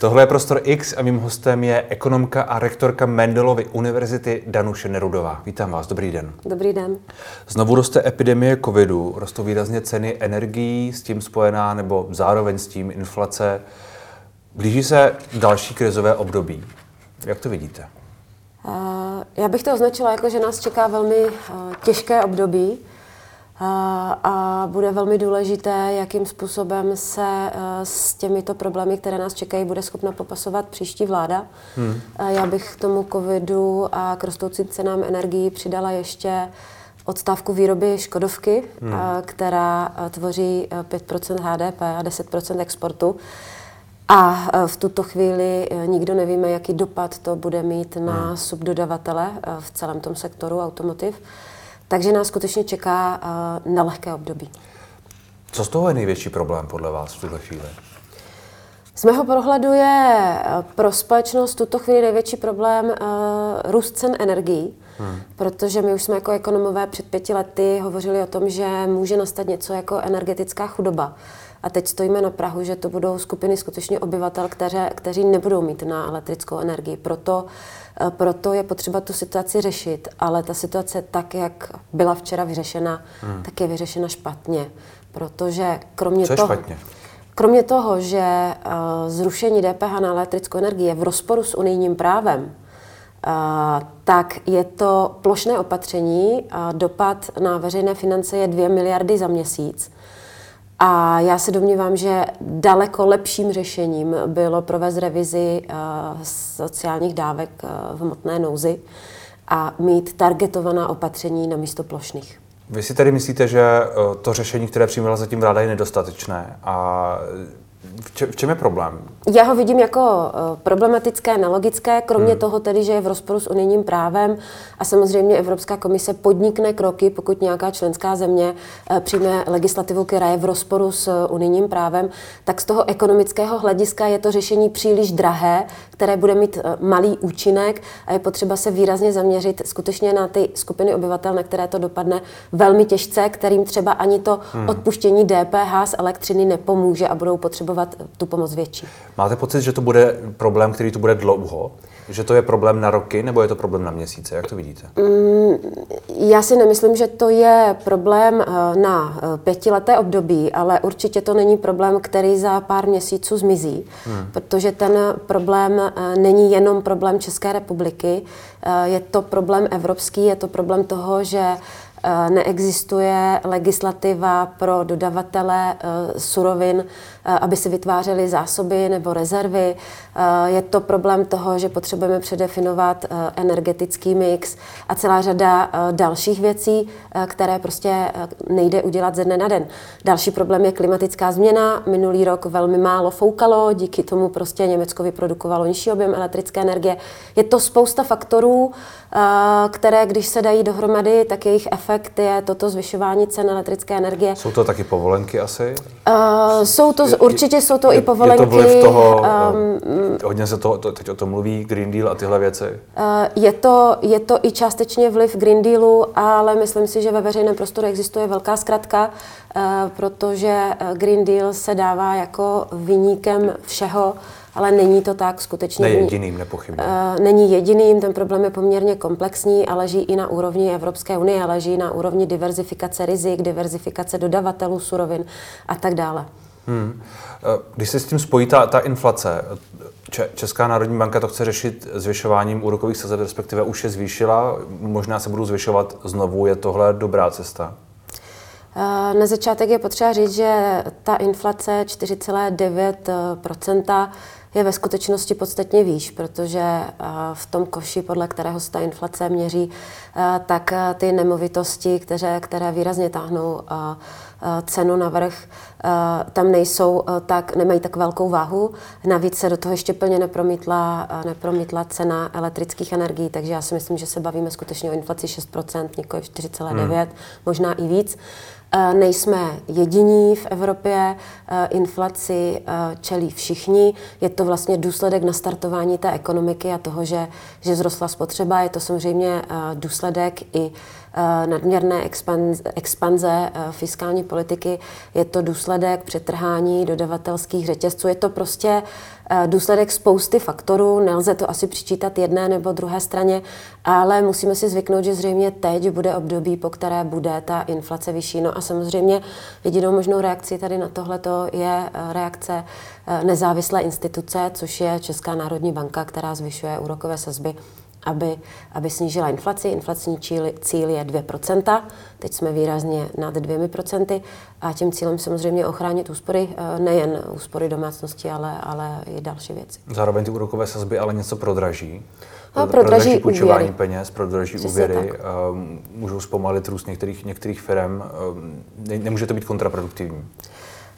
Tohle je Prostor X a mým hostem je ekonomka a rektorka Mendelovy univerzity Danuše Nerudová. Vítám vás, dobrý den. Dobrý den. Znovu roste epidemie covidu, rostou výrazně ceny energií, s tím spojená nebo zároveň s tím inflace. Blíží se další krizové období. Jak to vidíte? Já bych to označila jako, že nás čeká velmi těžké období a bude velmi důležité, jakým způsobem se e, s těmito problémy, které nás čekají, bude schopna popasovat příští vláda. Hmm. Já bych k tomu covidu a k rostoucím cenám energií přidala ještě odstávku výroby Škodovky, hmm. která e, tvoří 5% HDP a 10% exportu. A v tuto chvíli e, nikdo nevíme, jaký dopad to bude mít na hmm. subdodavatele v celém tom sektoru automotiv. Takže nás skutečně čeká uh, nelehké období. Co z toho je největší problém podle vás v tuto chvíli? Z mého pohledu je eh, pro společnost tuto chvíli největší problém uh, růst cen energií, hmm. protože my už jsme jako ekonomové před pěti lety hovořili o tom, že může nastat něco jako energetická chudoba. A teď stojíme na Prahu, že to budou skupiny skutečně obyvatel, které, kteří nebudou mít na elektrickou energii. Proto Eh, proto je potřeba tu situaci řešit, ale ta situace tak, jak byla včera vyřešena, hmm. tak je vyřešena špatně. Protože kromě Co toho... špatně? Kromě toho, že uh, zrušení DPH na elektrickou energii je v rozporu s unijním právem, uh, tak je to plošné opatření. Dopad na veřejné finance je 2 miliardy za měsíc. A já se domnívám, že daleko lepším řešením bylo provést revizi uh, sociálních dávek uh, v hmotné nouzi a mít targetovaná opatření na místo plošných. Vy si tedy myslíte, že to řešení, které přijmula zatím vláda, je nedostatečné a v čem je problém? Já ho vidím jako eh, problematické, nelogické, kromě hmm. toho tedy, že je v rozporu s unijním právem a samozřejmě Evropská komise podnikne kroky, pokud nějaká členská země eh, přijme legislativu, která je v rozporu s eh, unijním právem, tak z toho ekonomického hlediska je to řešení příliš drahé, které bude mít malý účinek a je potřeba se výrazně zaměřit skutečně na ty skupiny obyvatel, na které to dopadne velmi těžce, kterým třeba ani to hmm. odpuštění DPH z elektřiny nepomůže a budou potřebovat potřebovat tu pomoc větší. Máte pocit, že to bude problém, který tu bude dlouho? Že to je problém na roky nebo je to problém na měsíce? Jak to vidíte? Mm, já si nemyslím, že to je problém eh, na eh, pětileté období, ale určitě to není problém, který za pár měsíců zmizí, hmm. protože ten problém eh, není jenom problém České republiky, je to problém evropský, je to problém toho, že neexistuje legislativa pro dodavatele eh, surovin, eh, aby si vytvářeli zásoby nebo rezervy. Je to problém toho, že potřebujeme předefinovat energetický mix a celá řada dalších věcí, které prostě nejde udělat ze dne na den. Další problém je klimatická změna. Minulý rok velmi málo foukalo, díky tomu prostě Německo vyprodukovalo nižší objem elektrické energie. Je to spousta faktorů, které, když se dají dohromady, tak jejich efekt je toto zvyšování cen elektrické energie. Jsou to taky povolenky asi? Uh, jsou to, určitě jsou to je, i povolenky. Je to vliv toho, um, hodně se to, to, teď o tom mluví, Green Deal a tyhle věci? Uh, je, to, je to i částečně vliv Green Dealu, ale myslím si, že ve veřejném prostoru existuje velká zkratka, uh, protože Green Deal se dává jako vyníkem všeho, ale není to tak skutečně. Ne jediným, nepochybně. Uh, není jediným, ten problém je poměrně komplexní a leží i na úrovni Evropské unie, leží na úrovni diverzifikace rizik, diverzifikace dodavatelů surovin a tak dále. Hmm. Eh, když se s tím spojí ta, ta inflace, Česká národní banka to chce řešit zvyšováním úrokových sazeb, respektive už je zvýšila, možná se budou zvyšovat znovu, je tohle dobrá cesta? Eh, na začátek je potřeba říct, že ta inflace 4,9 je ve skutečnosti podstatně výš, protože eh, v tom koši, podle kterého se ta inflace měří, eh, tak eh, ty nemovitosti, které, které výrazně táhnou cenu navrh, tam nejsou tak, nemají tak velkou váhu. Navíc se do toho ještě plně nepromítla, nepromítla cena elektrických energií, takže já si myslím, že se bavíme skutečně o inflaci 6%, nikoli 4,9%, hmm. možná i víc. Eh, nejsme jediní v Evropě, eh, inflaci eh, čelí všichni. Je to vlastně důsledek nastartování té ekonomiky a toho, že, že zrostla spotřeba. Je to samozřejmě důsledek i nadměrné expanze, expanze fiskální politiky. Je to důsledek přetrhání dodavatelských řetězců. Je to prostě důsledek spousty faktorů. Nelze to asi přičítat jedné nebo druhé straně, ale musíme si zvyknout, že zřejmě teď bude období, po které bude ta inflace vyšší. No a samozřejmě jedinou možnou reakcí tady na tohle je reakce nezávislé instituce, což je Česká národní banka, která zvyšuje úrokové sazby aby, aby snížila inflaci. Inflační cíl je 2%, teď jsme výrazně nad 2% a tím cílem samozřejmě ochránit úspory, eh, nejen úspory domácnosti, ale, ale i další věci. Zároveň ty úrokové sazby ale něco prodraží. No, prodraží půjčování úvěry. peněz, prodraží Přesně úvěry, tak. Ehm, můžou zpomalit růst některých, některých firm. Ehm, nemůže to být kontraproduktivní?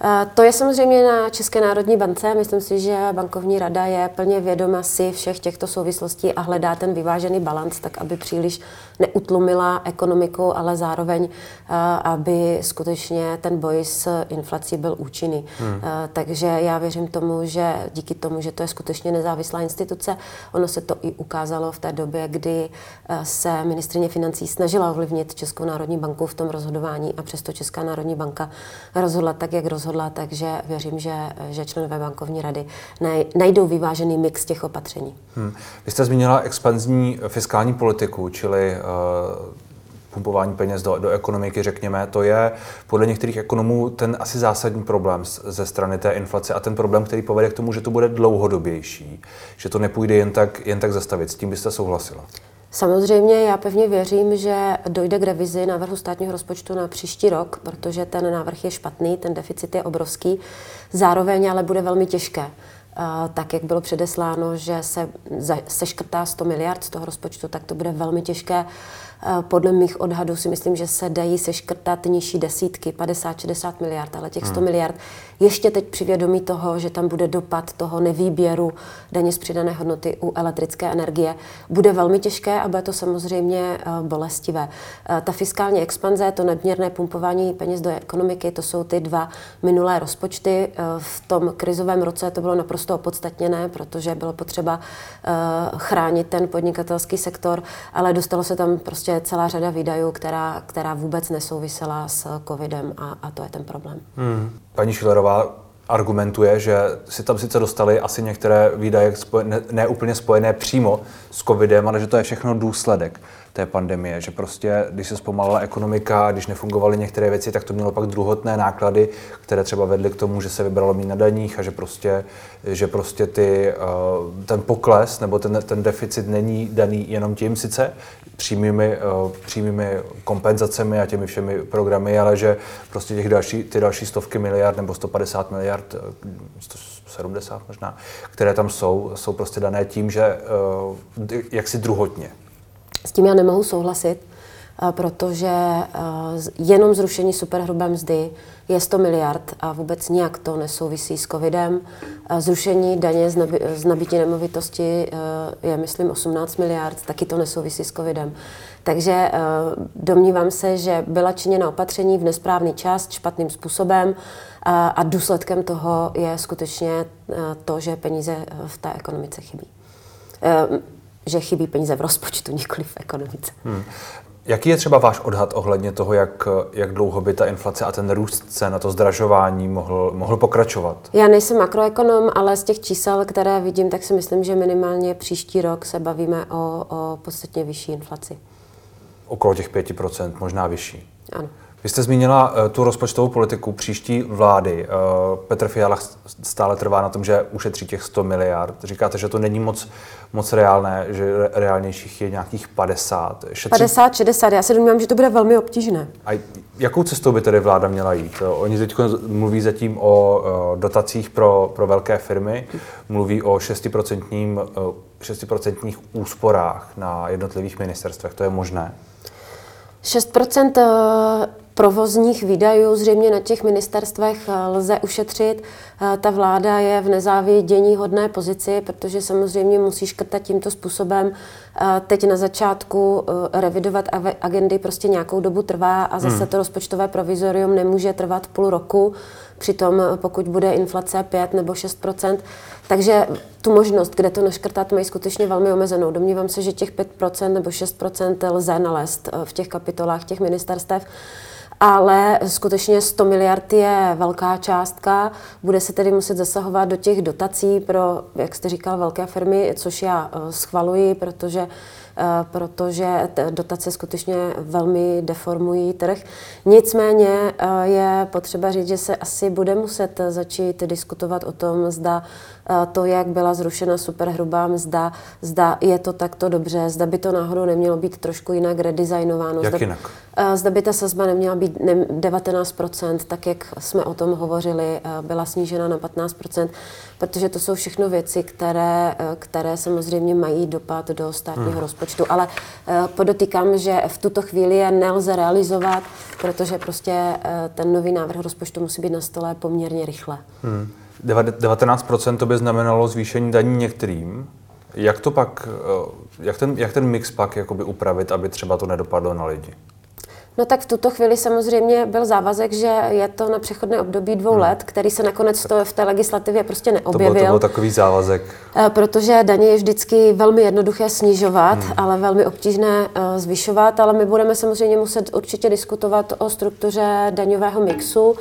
Eh, to je samozřejmě na České národní bance. Myslím si, že bankovní rada je plně vědoma si všech těchto souvislostí a hledá ten vyvážený balans, tak aby příliš neutlumila ekonomiku, ale zároveň, eh, aby skutečně ten boj s inflací byl účinný. Hmm. Eh, takže já věřím tomu, že díky tomu, že to je skutečně nezávislá instituce, ono se to i ukázalo v té době, kdy se ministrině financí snažila ovlivnit Českou národní banku v tom rozhodování a přesto Česká národní banka rozhodla tak, jak rozhodla rozhodla, takže věřím, že, že členové bankovní rady najdou vyvážený mix těch opatření. Hmm. Vy jste zmínila expanzní fiskální politiku, čili uh, pumpování peněz do, do ekonomiky, řekněme, to je podle některých ekonomů ten asi zásadní problém ze strany té inflace a ten problém, který povede k tomu, že to bude dlouhodobější, že to nepůjde jen tak, jen tak zastavit. S tím byste souhlasila? Samozřejmě já pevně věřím, že dojde k revizi návrhu státního rozpočtu na příští rok, protože ten návrh je špatný, ten deficit je obrovský. Zároveň ale bude velmi těžké tak, jak bylo předesláno, že se seškrtá 100 miliard z toho rozpočtu, tak to bude velmi těžké podle mých odhadů si myslím, že se dají seškrtat nižší desítky, 50-60 miliard, ale těch 100 hmm. miliard ještě teď při vědomí toho, že tam bude dopad toho nevýběru daně z přidané hodnoty u elektrické energie, bude velmi těžké a bude to samozřejmě eh, bolestivé. Eh, ta fiskální expanze, to nadměrné pumpování peněz do ekonomiky, to jsou ty dva minulé rozpočty. Eh, v tom krizovém roce to bylo naprosto opodstatněné, protože bylo potřeba chránit ten podnikatelský sektor, ale dostalo se tam prostě prostě celá řada výdajů, která, která vůbec nesouvisela s covidem a, a to je ten problém. Hmm. Paní Šilerová argumentuje, že si tam sice dostali asi některé výdaje spojené, ne úplně spojené přímo s covidem, ale že to je všechno důsledek té pandemie, že prostě, když se zpomalila ekonomika, když nefungovaly některé věci, tak to mělo pak druhotné náklady, které třeba vedly k tomu, že se vybralo méně na daních a že prostě, že prostě ty, eh, ten pokles nebo ten, ten deficit není daný jenom tím sice přímými, eh, přímými kompenzacemi a těmi všemi programy, ale že prostě těch další, ty další stovky miliard nebo 150 miliard, 170 eh, možná, které tam jsou, jsou prostě dané tím, že jaksi druhotně. S tím já nemohu souhlasit, eh, protože eh, jenom zrušení superhrubé mzdy je 100 miliard a vůbec nijak to nesouvisí s covidem. Eh, zrušení daně z nabití nemovitosti je, myslím, 18 miliard, taky to nesouvisí s covidem. Takže domnívám se, že byla činěna opatření v nesprávný čas, špatným způsobem a důsledkem toho je skutečně to, že peníze v té ekonomice chybí že chybí peníze v rozpočtu, nikoli v ekonomice. Hmm. Jaký je třeba váš odhad ohledně toho, jak, jak dlouho by ta inflace a ten růst cen a to zdražování mohl, mohl pokračovat? Já nejsem makroekonom, ale z těch čísel, které vidím, tak si myslím, že minimálně příští rok se bavíme o, o podstatně vyšší inflaci. Okolo těch 5%, možná vyšší. Ano. Vy jste zmínila uh, tu rozpočtovou politiku příští vlády. Uh, Petr Fiala stále trvá na tom, že ušetří těch 100 miliard. Říkáte, že to není moc, moc reálné, že reálnějších je nějakých 50. Šetří... 50, 60. Já se domnívám, že to bude velmi obtížné. A jakou cestou by tedy vláda měla jít? Oni teď mluví zatím o dotacích pro, pro velké firmy, mluví o 6%, 6% úsporách na jednotlivých ministerstvech. To je možné? 6 provozních výdajů zřejmě na těch ministerstvech eh, lze ušetřit. Eh, ta vláda je v nezávidění hodné pozici, protože samozřejmě musí škrtat tímto způsobem. Eh, teď na začátku revidovat agendy prostě nějakou dobu trvá a zase hmm. to rozpočtové provizorium nemůže trvat půl roku. Přitom pokud bude inflace 5 nebo 6% takže tu možnost, kde to naškrtat, mají skutečně velmi omezenou. Domnívám se, že těch 5% nebo 6% lze nalézt v těch kapitolách těch ministerstev ale skutečně 100 miliard je velká částka. Bude se tedy muset zasahovat do těch dotací pro, jak jste říkal, velké firmy, což já eh, schvaluji, protože protože dotace skutečně velmi deformují trh. Nicméně eh, je potřeba říct, že se asi bude muset začít diskutovat o tom, zda eh, to, jak byla zrušena superhrubá mzda, zda je to takto dobře, zda by to náhodou nemělo být trošku jinak redesignováno. Jak zda, jinak? Zda by ta sazba neměla být 19%, tak jak jsme o tom hovořili, byla snížena na 15%, protože to jsou všechno věci, které, které samozřejmě mají dopad do státního hmm. rozpočtu rozpočtu, ale eh, podotýkám, že v tuto chvíli je nelze realizovat, protože prostě eh, ten nový návrh rozpočtu musí být na stole poměrně rychle. Hmm. 19% to by znamenalo zvýšení daní některým. Jak to pak, eh, jak ten, jak ten mix pak jakoby upravit, aby třeba to nedopadlo na lidi? No tak v tuto chvíli samozřejmě byl závazek, že je to na přechodné období dvou hmm. let, který se nakonec to v té legislativě prostě neobjevil. To byl, to byl takový závazek. Eh, protože daně je vždycky velmi jednoduché snižovat, hmm. ale velmi obtížné eh, zvyšovat, ale my budeme samozřejmě muset určitě diskutovat o struktuře daňového mixu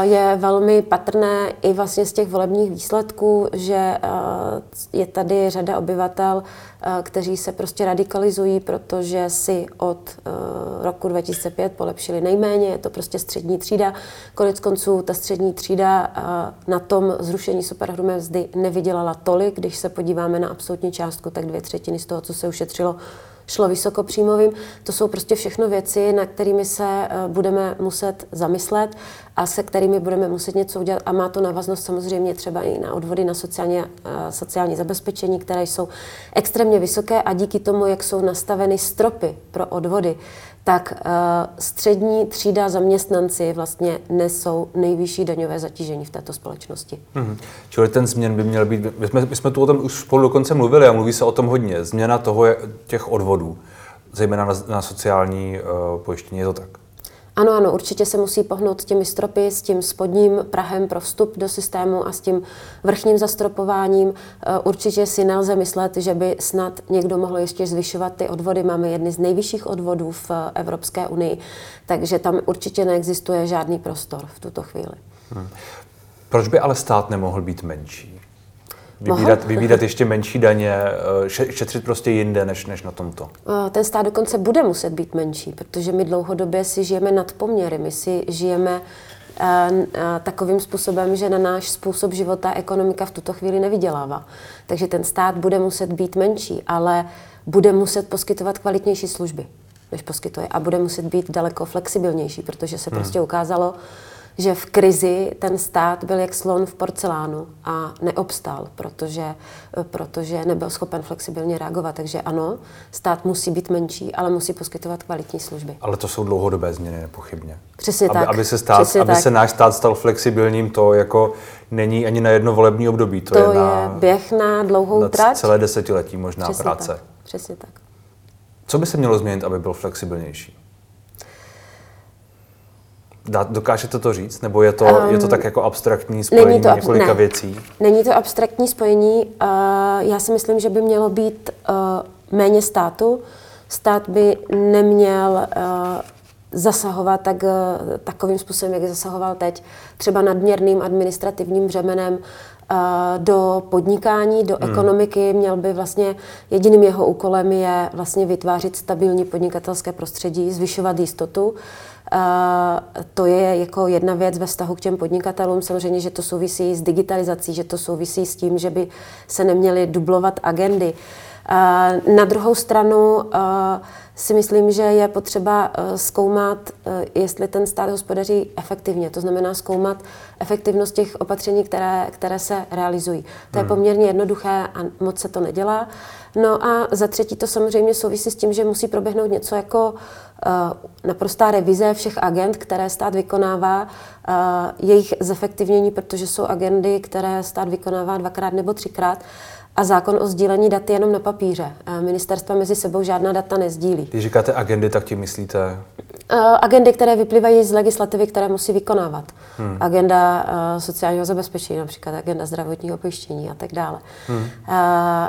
je velmi patrné i vlastně z těch volebních výsledků, že je tady řada obyvatel, kteří se prostě radikalizují, protože si od roku 2005 polepšili nejméně, je to prostě střední třída. Konec konců ta střední třída na tom zrušení superhrubé mzdy nevydělala tolik, když se podíváme na absolutní částku, tak dvě třetiny z toho, co se ušetřilo, šlo vysokopříjmovým. To jsou prostě všechno věci, na kterými se budeme muset zamyslet a se kterými budeme muset něco udělat. A má to návaznost samozřejmě třeba i na odvody na sociální, eh, sociální zabezpečení, které jsou extrémně vysoké a díky tomu, jak jsou nastaveny stropy pro odvody, tak uh, střední třída zaměstnanci vlastně nesou nejvyšší daňové zatížení v této společnosti. Mm-hmm. Čili ten změn by měl být, my jsme, my jsme tu o tom už spolu dokonce mluvili a mluví se o tom hodně, změna toho těch odvodů, zejména na, na sociální uh, pojištění, je to tak? Ano, ano, určitě se musí pohnout těmi stropy, s tím spodním prahem pro vstup do systému a s tím vrchním zastropováním. Eh, určitě si nelze myslet, že by snad někdo mohl ještě zvyšovat ty odvody. Máme jedny z nejvyšších odvodů v Evropské unii, takže tam určitě neexistuje žádný prostor v tuto chvíli. Hmm. Proč by ale stát nemohl být menší? Vybírat, vybírat ještě menší daně, eh, šetřit prostě jinde než, než na tomto. Eh, ten stát dokonce bude muset být menší, protože my dlouhodobě si žijeme nad poměry. My si žijeme eh, takovým způsobem, že na náš způsob života ekonomika v tuto chvíli nevydělává. Takže ten stát bude muset být menší, ale bude muset poskytovat kvalitnější služby, než poskytuje. A bude muset být daleko flexibilnější, protože se hmm. prostě ukázalo, že v krizi ten stát byl jak slon v porcelánu a neobstál, protože, protože nebyl schopen flexibilně reagovat. Takže ano, stát musí být menší, ale musí poskytovat kvalitní služby. Ale to jsou dlouhodobé změny, nepochybně. Přesně aby, tak. Aby, se, stát, Přesně aby tak. se náš stát stal flexibilním, to jako není ani na jedno volební období. To, to je, je na, běh na dlouhou na trať. celé desetiletí možná Přesně práce. Tak. Přesně tak. Co by se mělo změnit, aby byl flexibilnější? Dokážete to říct? Nebo je to, um, je to tak jako abstraktní spojení není to ab- několika ne, věcí? Není to abstraktní spojení. Uh, já si myslím, že by mělo být uh, méně státu. Stát by neměl uh, zasahovat tak, uh, takovým způsobem, jak zasahoval teď, třeba nadměrným administrativním břemenem uh, do podnikání, do hmm. ekonomiky. Měl by vlastně, jediným jeho úkolem je vlastně vytvářet stabilní podnikatelské prostředí, zvyšovat jistotu. To je jako jedna věc ve vztahu k těm podnikatelům. Samozřejmě, že to souvisí s digitalizací, že to souvisí s tím, že by se neměly dublovat agendy. Na druhou stranu si myslím, že je potřeba zkoumat, jestli ten stát hospodaří efektivně. To znamená zkoumat efektivnost těch opatření, které, které se realizují. To je hmm. poměrně jednoduché a moc se to nedělá. No a za třetí to samozřejmě souvisí s tím, že musí proběhnout něco jako uh, naprostá revize všech agent, které stát vykonává, uh, jejich zefektivnění, protože jsou agendy, které stát vykonává dvakrát nebo třikrát. A zákon o sdílení dat je jenom na papíře. Ministerstva mezi sebou žádná data nezdílí. Když říkáte agendy, tak tím myslíte? Agendy, které vyplývají z legislativy, které musí vykonávat. Hmm. Agenda uh, sociálního zabezpečení, například agenda zdravotního pojištění a tak dále. Hmm. Uh,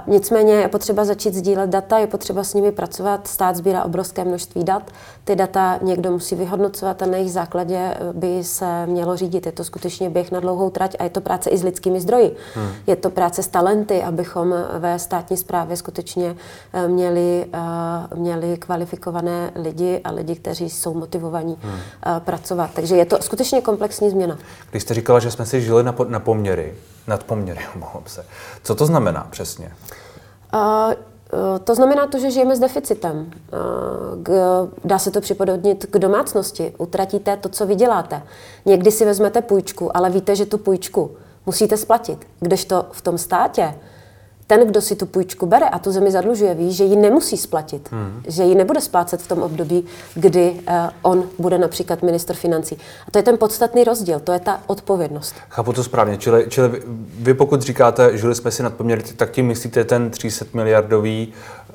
nicméně je potřeba začít sdílet data, je potřeba s nimi pracovat. Stát sbírá obrovské množství dat. Ty data někdo musí vyhodnocovat a na jejich základě by se mělo řídit. Je to skutečně běh na dlouhou trať a je to práce i s lidskými zdroji. Hmm. Je to práce s talenty, abychom ve státní správě skutečně měli, uh, měli kvalifikované lidi a lidi, kteří jsou motivovaní hmm. uh, pracovat. Takže je to skutečně komplexní změna. Když jste říkala, že jsme si žili na, po, na poměry, nad poměry, se. Co to znamená přesně? Uh, to znamená to, že žijeme s deficitem. Dá se to připodobnit k domácnosti. Utratíte to, co vyděláte. Někdy si vezmete půjčku, ale víte, že tu půjčku musíte splatit. Kdežto v tom státě ten, kdo si tu půjčku bere a tu zemi zadlužuje, ví, že ji nemusí splatit, hmm. že ji nebude splácet v tom období, kdy uh, on bude například minister financí. A to je ten podstatný rozdíl, to je ta odpovědnost. Chápu to správně, čili, čili vy, vy pokud říkáte, žili jsme si nad poměry, tak tím myslíte ten 300 miliardový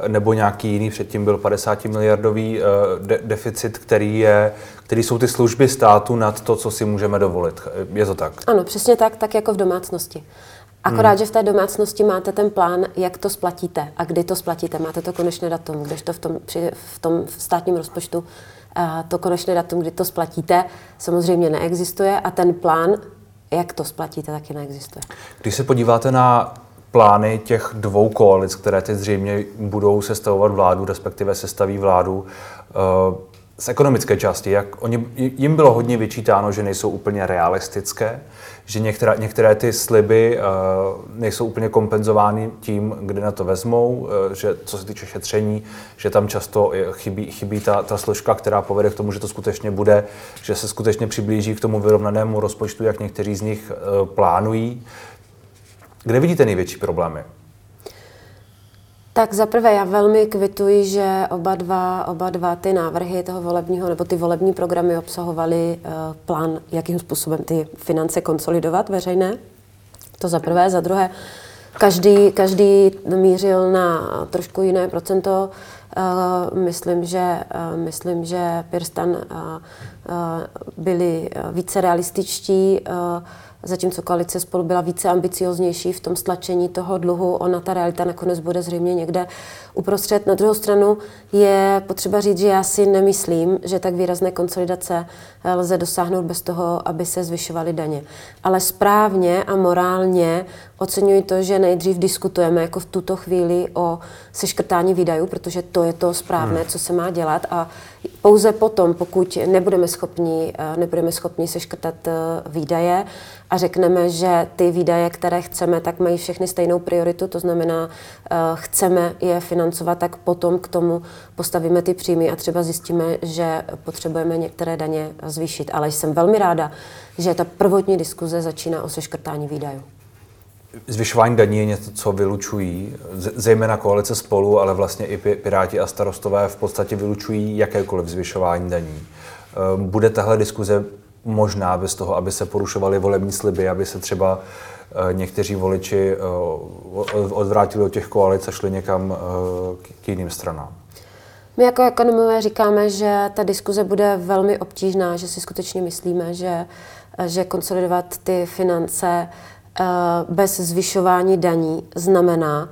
nebo nějaký jiný, předtím byl 50 miliardový uh, de- deficit, který, je, který jsou ty služby státu nad to, co si můžeme dovolit. Je to tak? Ano, přesně tak, tak jako v domácnosti. Akorát, hmm. že v té domácnosti máte ten plán, jak to splatíte a kdy to splatíte. Máte to konečné datum, to v tom, při, v tom státním rozpočtu a to konečné datum, kdy to splatíte, samozřejmě neexistuje a ten plán, jak to splatíte, taky neexistuje. Když se podíváte na plány těch dvou koalic, které teď zřejmě budou sestavovat vládu, respektive sestaví vládu, uh, z ekonomické části, jak oni, jim bylo hodně vyčítáno, že nejsou úplně realistické, že některé, některé ty sliby uh, nejsou úplně kompenzovány tím, kde na to vezmou, uh, že co se týče šetření, že tam často chybí, chybí ta, ta složka, která povede k tomu, že to skutečně bude, že se skutečně přiblíží k tomu vyrovnanému rozpočtu, jak někteří z nich uh, plánují. Kde vidíte největší problémy? Tak zaprvé já velmi kvituji, že oba dva, oba dva ty návrhy toho volebního nebo ty volební programy obsahovaly uh, plán, jakým způsobem ty finance konsolidovat veřejné. To za prvé. Za druhé, každý, každý mířil na trošku jiné procento. Uh, myslím, že, uh, myslím, že Pirstan byli více realističtí. Zatímco koalice spolu byla více ambicioznější v tom stlačení toho dluhu. Ona ta realita nakonec bude zřejmě někde uprostřed. Na druhou stranu je potřeba říct, že já si nemyslím, že tak výrazné konsolidace eh, lze dosáhnout bez toho, aby se zvyšovaly daně. Ale správně a morálně oceňuji to, že nejdřív diskutujeme jako v tuto chvíli o seškrtání výdajů, protože to je to správné, hmm. co se má dělat a pouze potom, pokud nebudeme schopni, eh, nebudeme schopni seškrtat eh, výdaje a řekneme, že ty výdaje, které chceme, tak mají všechny stejnou prioritu, to znamená, chceme je financovat financovat, tak potom k tomu postavíme ty příjmy a třeba zjistíme, že potřebujeme některé daně zvýšit. Ale jsem velmi ráda, že ta prvotní diskuze začíná o seškrtání výdajů. Zvyšování daní je něco, co vylučují, zejména koalice spolu, ale vlastně i Piráti a starostové v podstatě vylučují jakékoliv zvyšování daní. Ehm, bude tahle diskuze možná bez toho, aby se porušovaly volební sliby, aby se třeba Eh, někteří voliči eh, odvrátili od těch koalic a šli někam eh, k jiným stranám. My jako ekonomové říkáme, že ta diskuze bude velmi obtížná, že si skutečně myslíme, že, že konsolidovat ty finance bez zvyšování daní znamená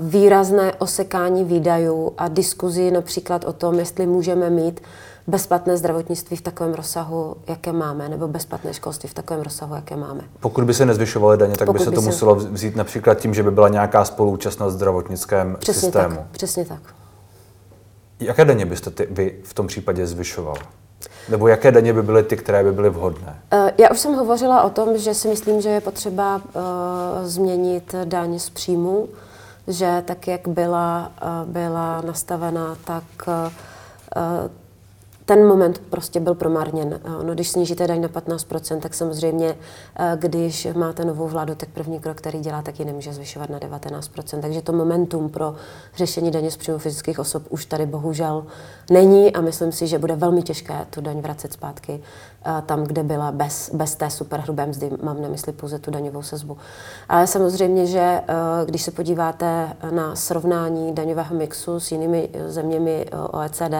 výrazné osekání výdajů a diskuzi například o tom, jestli můžeme mít bezplatné zdravotnictví v takovém rozsahu, jaké máme, nebo bezplatné školství v takovém rozsahu, jaké máme. Pokud by se nezvyšovaly daně, tak Pokud by se to by se... muselo vzít například tím, že by byla nějaká spoluúčast na zdravotnickém přesně systému. Tak, přesně tak. Jaké daně byste ty, vy v tom případě zvyšoval? Nebo jaké daně by byly ty, které by byly vhodné? Eh, já už jsem hovořila o tom, že si myslím, že je potřeba uh, změnit daň z příjmu, že tak, jak byla, uh, byla nastavená, tak uh, ten moment prostě byl promarněn. No, když snížíte daň na 15%, tak samozřejmě, eh, když máte novou vládu, tak první krok, který dělá, tak ji nemůže zvyšovat na 19%. Takže to momentum pro řešení daně z příjmu fyzických osob už tady bohužel není a myslím si, že bude velmi těžké tu daň vracet zpátky eh, tam, kde byla bez, bez té superhrubé mzdy. Mám na mysli pouze tu daňovou sazbu. Ale samozřejmě, že eh, když se podíváte na srovnání daňového mixu s jinými zeměmi OECD,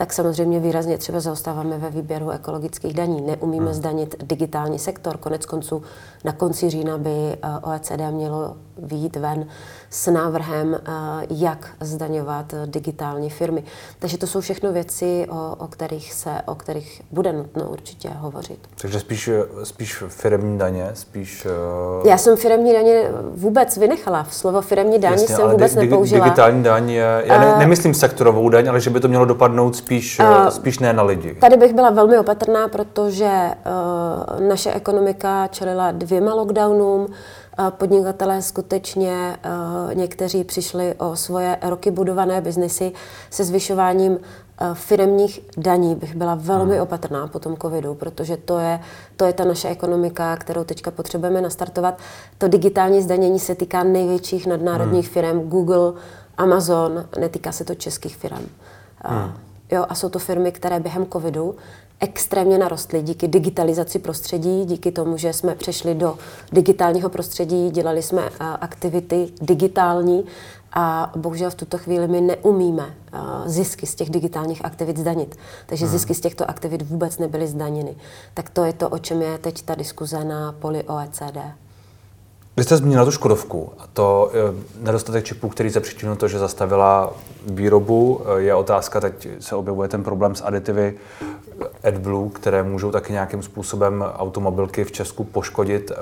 tak samozřejmě výrazně třeba zaostáváme ve výběru ekologických daní. Neumíme hmm. zdanit digitální sektor. Konec konců na konci října by eh, OECD mělo výjít ven s návrhem, eh, jak zdaňovat digitální firmy. Takže to jsou všechno věci, o, o, kterých, se, o kterých bude nutno určitě hovořit. Takže spíš, spíš firmní daně, spíš... Uh... Já jsem firmní daně vůbec vynechala. Slovo firmní daň Jasně, jsem vůbec di- nepoužila. Digitální daň je, já ne, nemyslím sektorovou daň, ale že by to mělo dopadnout spíš, uh, spíš ne na lidi. Tady bych byla velmi opatrná, protože uh, naše ekonomika čelila dvěma lockdownům, podnikatelé skutečně eh, někteří přišli o svoje roky budované biznesy se zvyšováním eh, firemních daní bych byla velmi hmm. opatrná po tom covidu, protože to je, to je ta naše ekonomika, kterou teďka potřebujeme nastartovat. To digitální zdanění se týká největších nadnárodních hmm. firm, Google, Amazon, netýká se to českých firm. Hmm. Jo, a jsou to firmy, které během covidu extrémně narostly díky digitalizaci prostředí, díky tomu, že jsme přešli do digitálního prostředí, dělali jsme uh, aktivity digitální a bohužel v tuto chvíli my neumíme uh, zisky z těch digitálních aktivit zdanit. Takže hmm. zisky z těchto aktivit vůbec nebyly zdaněny. Tak to je to, o čem je teď ta diskuze na poli OECD. Vy jste zmínila tu Škodovku a to e, nedostatek čipů, který se přičinil to, že zastavila výrobu. E, je otázka, teď se objevuje ten problém s aditivy AdBlue, které můžou taky nějakým způsobem automobilky v Česku poškodit.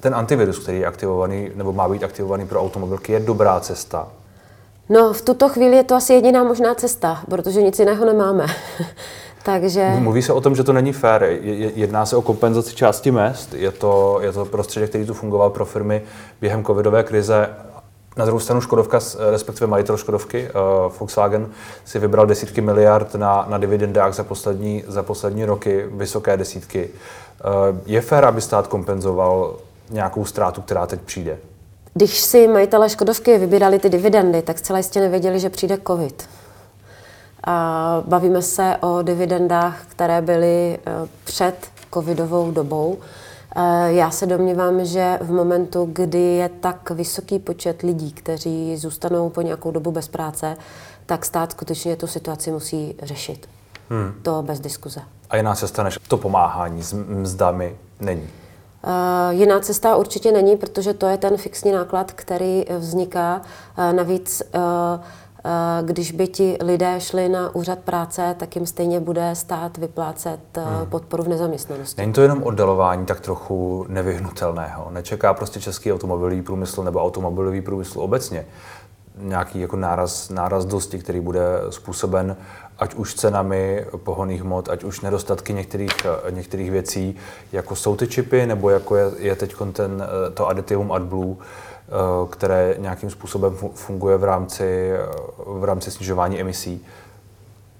Ten antivirus, který je aktivovaný nebo má být aktivovaný pro automobilky, je dobrá cesta. No, v tuto chvíli je to asi jediná možná cesta, protože nic jiného nemáme. Takže... Mluví se o tom, že to není fér. Jedná se o kompenzaci části mest. Je to, je to prostředí, který tu fungoval pro firmy během covidové krize. Na druhou stranu Škodovka, respektive majitel Škodovky, uh, Volkswagen, si vybral desítky miliard na, na dividendách za poslední, za poslední roky, vysoké desítky. Uh, je fér, aby stát kompenzoval nějakou ztrátu, která teď přijde? Když si majitelé Škodovky vybírali ty dividendy, tak zcela jistě nevěděli, že přijde covid. A bavíme se o dividendách, které byly eh, před covidovou dobou. Eh, já se domnívám, že v momentu, kdy je tak vysoký počet lidí, kteří zůstanou po nějakou dobu bez práce, tak stát skutečně tu situaci musí řešit. Hmm. To bez diskuze. A jiná cesta než to pomáhání s mzdami není? Uh, jiná cesta určitě není, protože to je ten fixní náklad, který vzniká. Uh, navíc uh, když by ti lidé šli na úřad práce, tak jim stejně bude stát vyplácet eh, hmm. podporu v nezaměstnanosti. Není to jenom oddalování tak trochu nevyhnutelného? Nečeká prostě český automobilový průmysl nebo automobilový průmysl obecně nějaký jako náraz, náraz dosti, který bude způsoben ať už cenami pohoných hmot, ať už nedostatky některých, eh, některých věcí, jako jsou ty čipy, nebo jako je, je teď ten, to aditivum AdBlue, Eh, které nějakým způsobem funguje v rámci, eh, v rámci snižování emisí.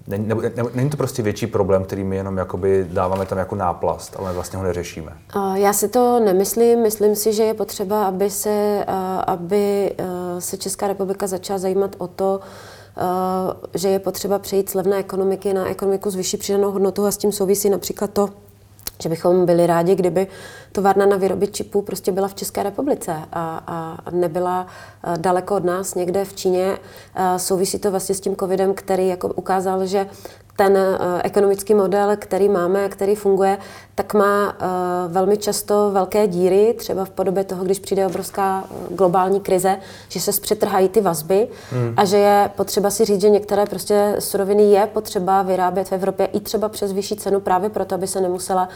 Není, ne, ne, není to prostě větší problém, který my jenom jakoby dáváme tam jako náplast, ale vlastně ho neřešíme? Já si to nemyslím. Myslím si, že je potřeba, aby se, eh, aby se Česká republika začala zajímat o to, že je potřeba přejít z levné ekonomiky na ekonomiku s vyšší přidanou hodnotou a s tím souvisí například to, že bychom byli rádi, kdyby továrna na výroby čipů prostě byla v České republice a, a nebyla eh, daleko od nás, někde v Číně. Eh, souvisí to vlastně s tím covidem, který jako ukázal, že ten eh, ekonomický model, který máme, který funguje, tak má eh, velmi často velké díry, třeba v podobě toho, když přijde obrovská eh, globální krize, že se zpřetrhají ty vazby hmm. a že je potřeba si říct, že některé prostě suroviny je potřeba vyrábět v Evropě i třeba přes vyšší cenu právě proto, aby se nemusela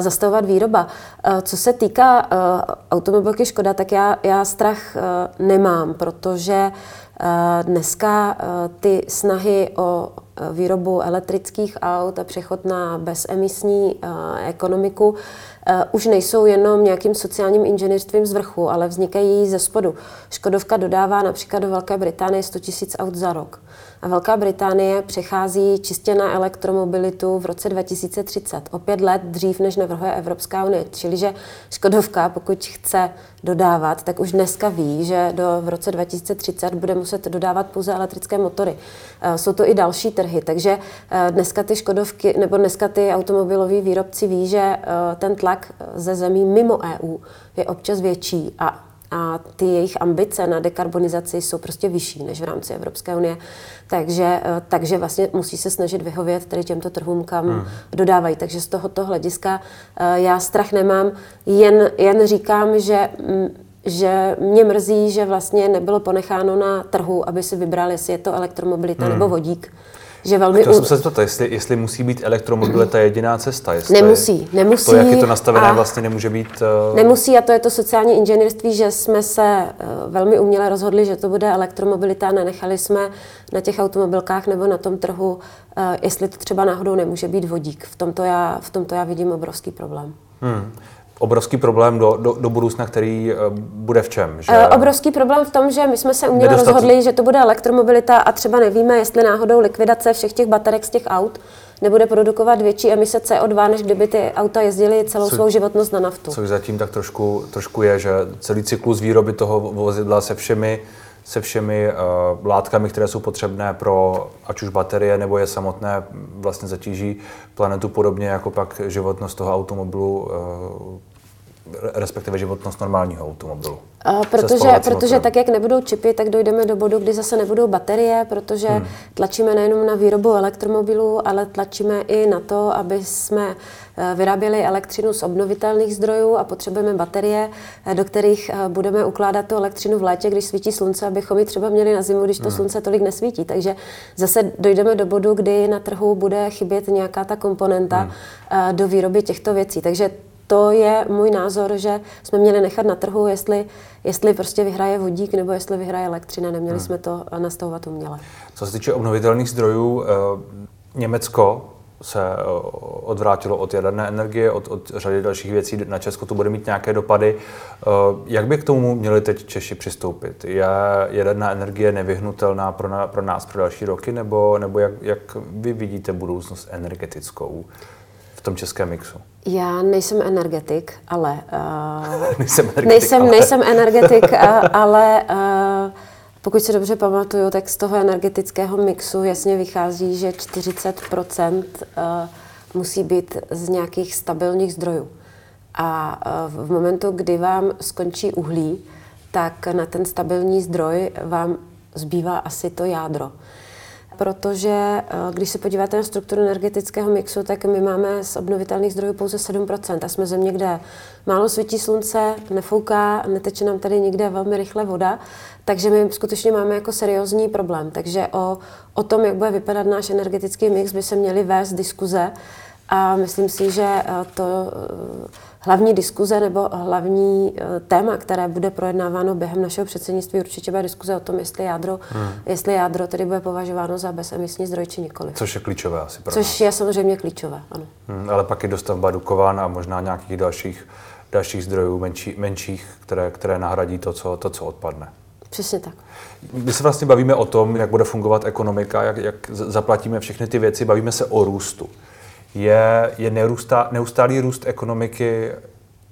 zastavovat výroba. Co se týká automobilky Škoda, tak já, já strach nemám, protože dneska ty snahy o výrobu elektrických aut a přechod na bezemisní eh, ekonomiku už nejsou jenom nějakým sociálním inženýrstvím z vrchu, ale vznikají ze spodu. Škodovka dodává například do Velké Británie 100 000 aut za rok. A Velká Británie přechází čistě na elektromobilitu v roce 2030, o pět let dřív, než navrhuje Evropská unie. Čili, že Škodovka, pokud chce dodávat, tak už dneska ví, že do, v roce 2030 bude muset dodávat pouze elektrické motory. Eh, jsou to i další trhy, takže eh, dneska ty Škodovky, nebo dneska ty automobiloví výrobci ví, že eh, ten tlak ze zemí mimo EU je občas větší a a ty jejich ambice na dekarbonizaci jsou prostě vyšší než v rámci Evropské unie. Takže, eh, takže vlastně musí se snažit vyhovět tady těmto trhům, kam hmm. dodávají. Takže z tohoto hlediska eh, já strach nemám, jen, jen říkám, že mm, že mě mrzí, že vlastně nebylo ponecháno na trhu, aby si vybrali, jestli je to elektromobilita hmm. nebo vodík že velmi... Chtěl jsem se zeptat, jestli, jestli musí být elektromobilita jediná cesta. Jestli nemusí, nemusí. To, jak je to nastavené, vlastně nemůže být... Uh... Nemusí a to je to sociální inženýrství, že jsme se uh, velmi uměle rozhodli, že to bude elektromobilita, nenechali jsme na těch automobilkách nebo na tom trhu, uh, jestli to třeba náhodou nemůže být vodík. V tomto já, v tomto já vidím obrovský problém. Hmm obrovský problém do, do, do budoucna, který uh, bude v čem? Že... Uh, obrovský problém v tom, že my jsme se uměli Nedostat... rozhodli, že to bude elektromobilita a třeba nevíme, jestli náhodou likvidace všech těch baterek z těch aut nebude produkovat větší emise CO2, než kdyby ty auta jezdily celou co, svou životnost na naftu. Což zatím tak trošku, trošku je, že celý cyklus výroby toho vozidla se všemi se všemi uh, látkami, které jsou potřebné pro ať už baterie nebo je samotné, vlastně zatíží planetu podobně jako pak životnost toho automobilu uh, respektive životnost normálního automobilu. A protože, protože tak, jak nebudou čipy, tak dojdeme do bodu, kdy zase nebudou baterie, protože hmm. tlačíme nejenom na výrobu elektromobilů, ale tlačíme i na to, aby jsme eh, vyráběli elektřinu z obnovitelných zdrojů a potřebujeme baterie, eh, do kterých eh, budeme ukládat tu elektřinu v létě, když svítí slunce, abychom ji třeba měli na zimu, když to hmm. slunce tolik nesvítí. Takže zase dojdeme do bodu, kdy na trhu bude chybět nějaká ta komponenta hmm. do výroby těchto věcí. Takže to je můj názor, že jsme měli nechat na trhu, jestli, jestli prostě vyhraje vodík nebo jestli vyhraje elektřina. Neměli hmm. jsme to nastavovat uměle. Co se týče obnovitelných zdrojů, eh, Německo se eh, odvrátilo od jaderné energie, od, od řady dalších věcí. Na Česko to bude mít nějaké dopady. Eh, jak by k tomu měli teď Češi přistoupit? Je jaderná energie nevyhnutelná pro, na, pro nás pro další roky, nebo, nebo jak, jak vy vidíte budoucnost energetickou? v tom českém mixu? Já nejsem energetik, ale... Uh, nejsem energetik, nejsem, ale... nejsem energetik, uh, ale uh, pokud si dobře pamatuju, tak z toho energetického mixu jasně vychází, že 40 uh, musí být z nějakých stabilních zdrojů. A uh, v momentu, kdy vám skončí uhlí, tak na ten stabilní zdroj vám zbývá asi to jádro protože eh, když se podíváte na strukturu energetického mixu, tak my máme z obnovitelných zdrojů pouze 7% a jsme země, kde málo svítí slunce, nefouká, neteče nám tady nikde velmi rychle voda, takže my skutečně máme jako seriózní problém. Takže o, o tom, jak bude vypadat náš energetický mix, by se měly vést diskuze a myslím si, že eh, to eh, hlavní diskuze nebo hlavní eh, téma, které bude projednáváno během našeho předsednictví, určitě bude diskuze o tom, jestli jádro, hmm. jestli jádro tedy bude považováno za bezemisní zdroj či nikoli. Což je klíčové asi pro Což nás. je samozřejmě klíčové, ano. Hmm, ale pak je dostavba Dukovan a možná nějakých dalších, dalších zdrojů menší, menších, které, které nahradí to co, to, co odpadne. Přesně tak. My se vlastně bavíme o tom, jak bude fungovat ekonomika, jak, jak zaplatíme všechny ty věci, bavíme se o růstu je, je neustá, neustálý růst ekonomiky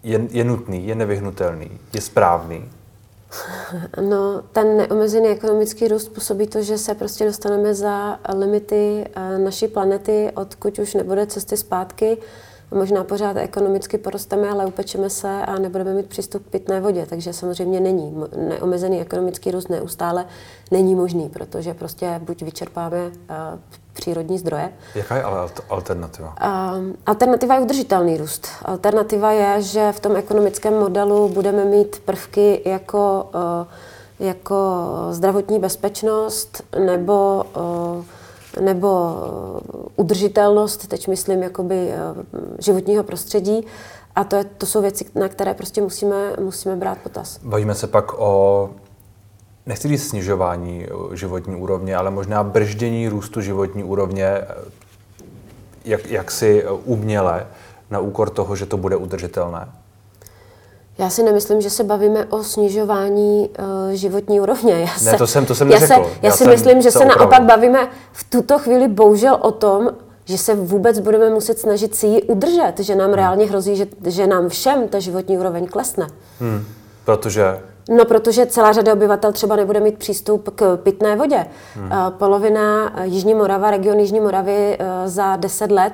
je, je nutný, je nevyhnutelný, je správný? No, ten neomezený ekonomický růst působí to, že se prostě dostaneme za limity eh, naší planety, odkud už nebude cesty zpátky. Možná pořád ekonomicky porosteme, ale upečeme se a nebudeme mít přístup k pitné vodě. Takže samozřejmě není. Neomezený ekonomický růst neustále není možný, protože prostě buď vyčerpáme eh, přírodní zdroje. Jaká je ale alternativa? Uh, alternativa je udržitelný růst. Alternativa je, že v tom ekonomickém modelu budeme mít prvky jako, uh, jako zdravotní bezpečnost nebo uh, nebo udržitelnost, teď myslím jakoby životního prostředí. A to, je, to jsou věci, na které prostě musíme, musíme brát potaz. Bavíme se pak o nechci říct snižování eh, životní úrovně, ale možná brždění růstu životní úrovně eh, jak, jak si eh, uměle na úkor toho, že to bude udržitelné? Já si nemyslím, že se bavíme o snižování uh, životní úrovně. Já se, ne, to jsem, to jsem já neřekl. Se, já, já si myslím, že se opravdu. naopak bavíme v tuto chvíli bohužel o tom, že se vůbec budeme muset snažit si ji udržet, že nám hmm. reálně hrozí, že, že nám všem ta životní úroveň klesne. Hmm. Protože No, protože celá řada obyvatel třeba nebude mít přístup k pitné vodě. Hmm. Polovina Jižní Morava, region Jižní Moravy za 10 let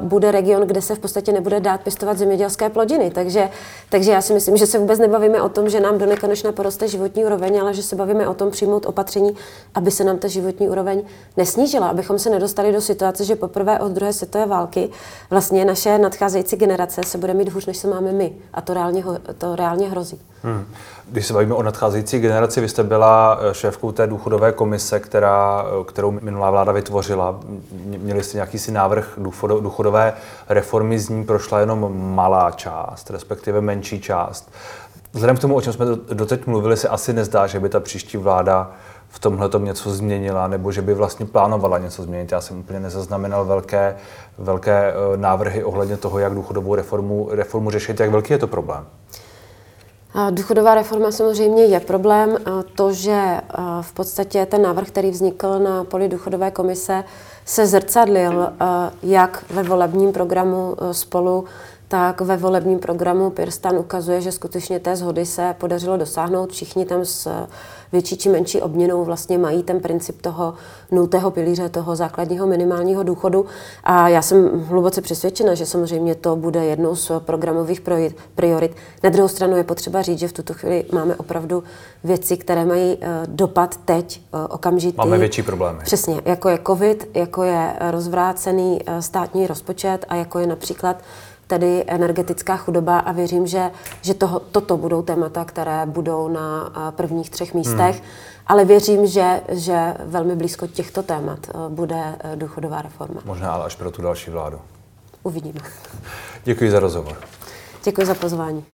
bude region, kde se v podstatě nebude dát pěstovat zemědělské plodiny. Takže, takže já si myslím, že se vůbec nebavíme o tom, že nám do nekonečna poroste životní úroveň, ale že se bavíme o tom přijmout opatření, aby se nám ta životní úroveň nesnížila, abychom se nedostali do situace, že poprvé od druhé světové války vlastně naše nadcházející generace se bude mít hůř, než se máme my. A to reálně, to reálně hrozí. Hmm. Když se bavíme o nadcházející generaci, vy jste byla eh, šéfkou té důchodové komise, která, eh, kterou minulá vláda vytvořila. Měli jste nějaký si návrh důchodové reformy, z ní prošla jenom malá část, respektive menší část. Vzhledem k tomu, o čem jsme doteď mluvili, se asi nezdá, že by ta příští vláda v tomhle tom něco změnila, nebo že by vlastně plánovala něco změnit. Já jsem úplně nezaznamenal velké, velké eh, návrhy ohledně toho, jak důchodovou reformu, reformu řešit. Jak velký je to problém? Důchodová reforma samozřejmě je problém. To, že v podstatě ten návrh, který vznikl na poli důchodové komise, se zrcadlil jak ve volebním programu spolu, tak ve volebním programu Pirstan ukazuje, že skutečně té zhody se podařilo dosáhnout. Všichni tam s větší či menší obměnou vlastně mají ten princip toho nultého pilíře, toho základního minimálního důchodu. A já jsem hluboce přesvědčena, že samozřejmě to bude jednou z programových priorit. Na druhou stranu je potřeba říct, že v tuto chvíli máme opravdu věci, které mají eh, dopad teď eh, okamžitý. Máme větší problémy. Přesně, jako je COVID, jako je rozvrácený eh, státní rozpočet a jako je například tedy energetická chudoba a věřím, že, že toho, toto budou témata, které budou na prvních třech místech, hmm. ale věřím, že, že velmi blízko těchto témat bude e, důchodová reforma. Možná ale až pro tu další vládu. Uvidíme. Děkuji za rozhovor. Děkuji za pozvání.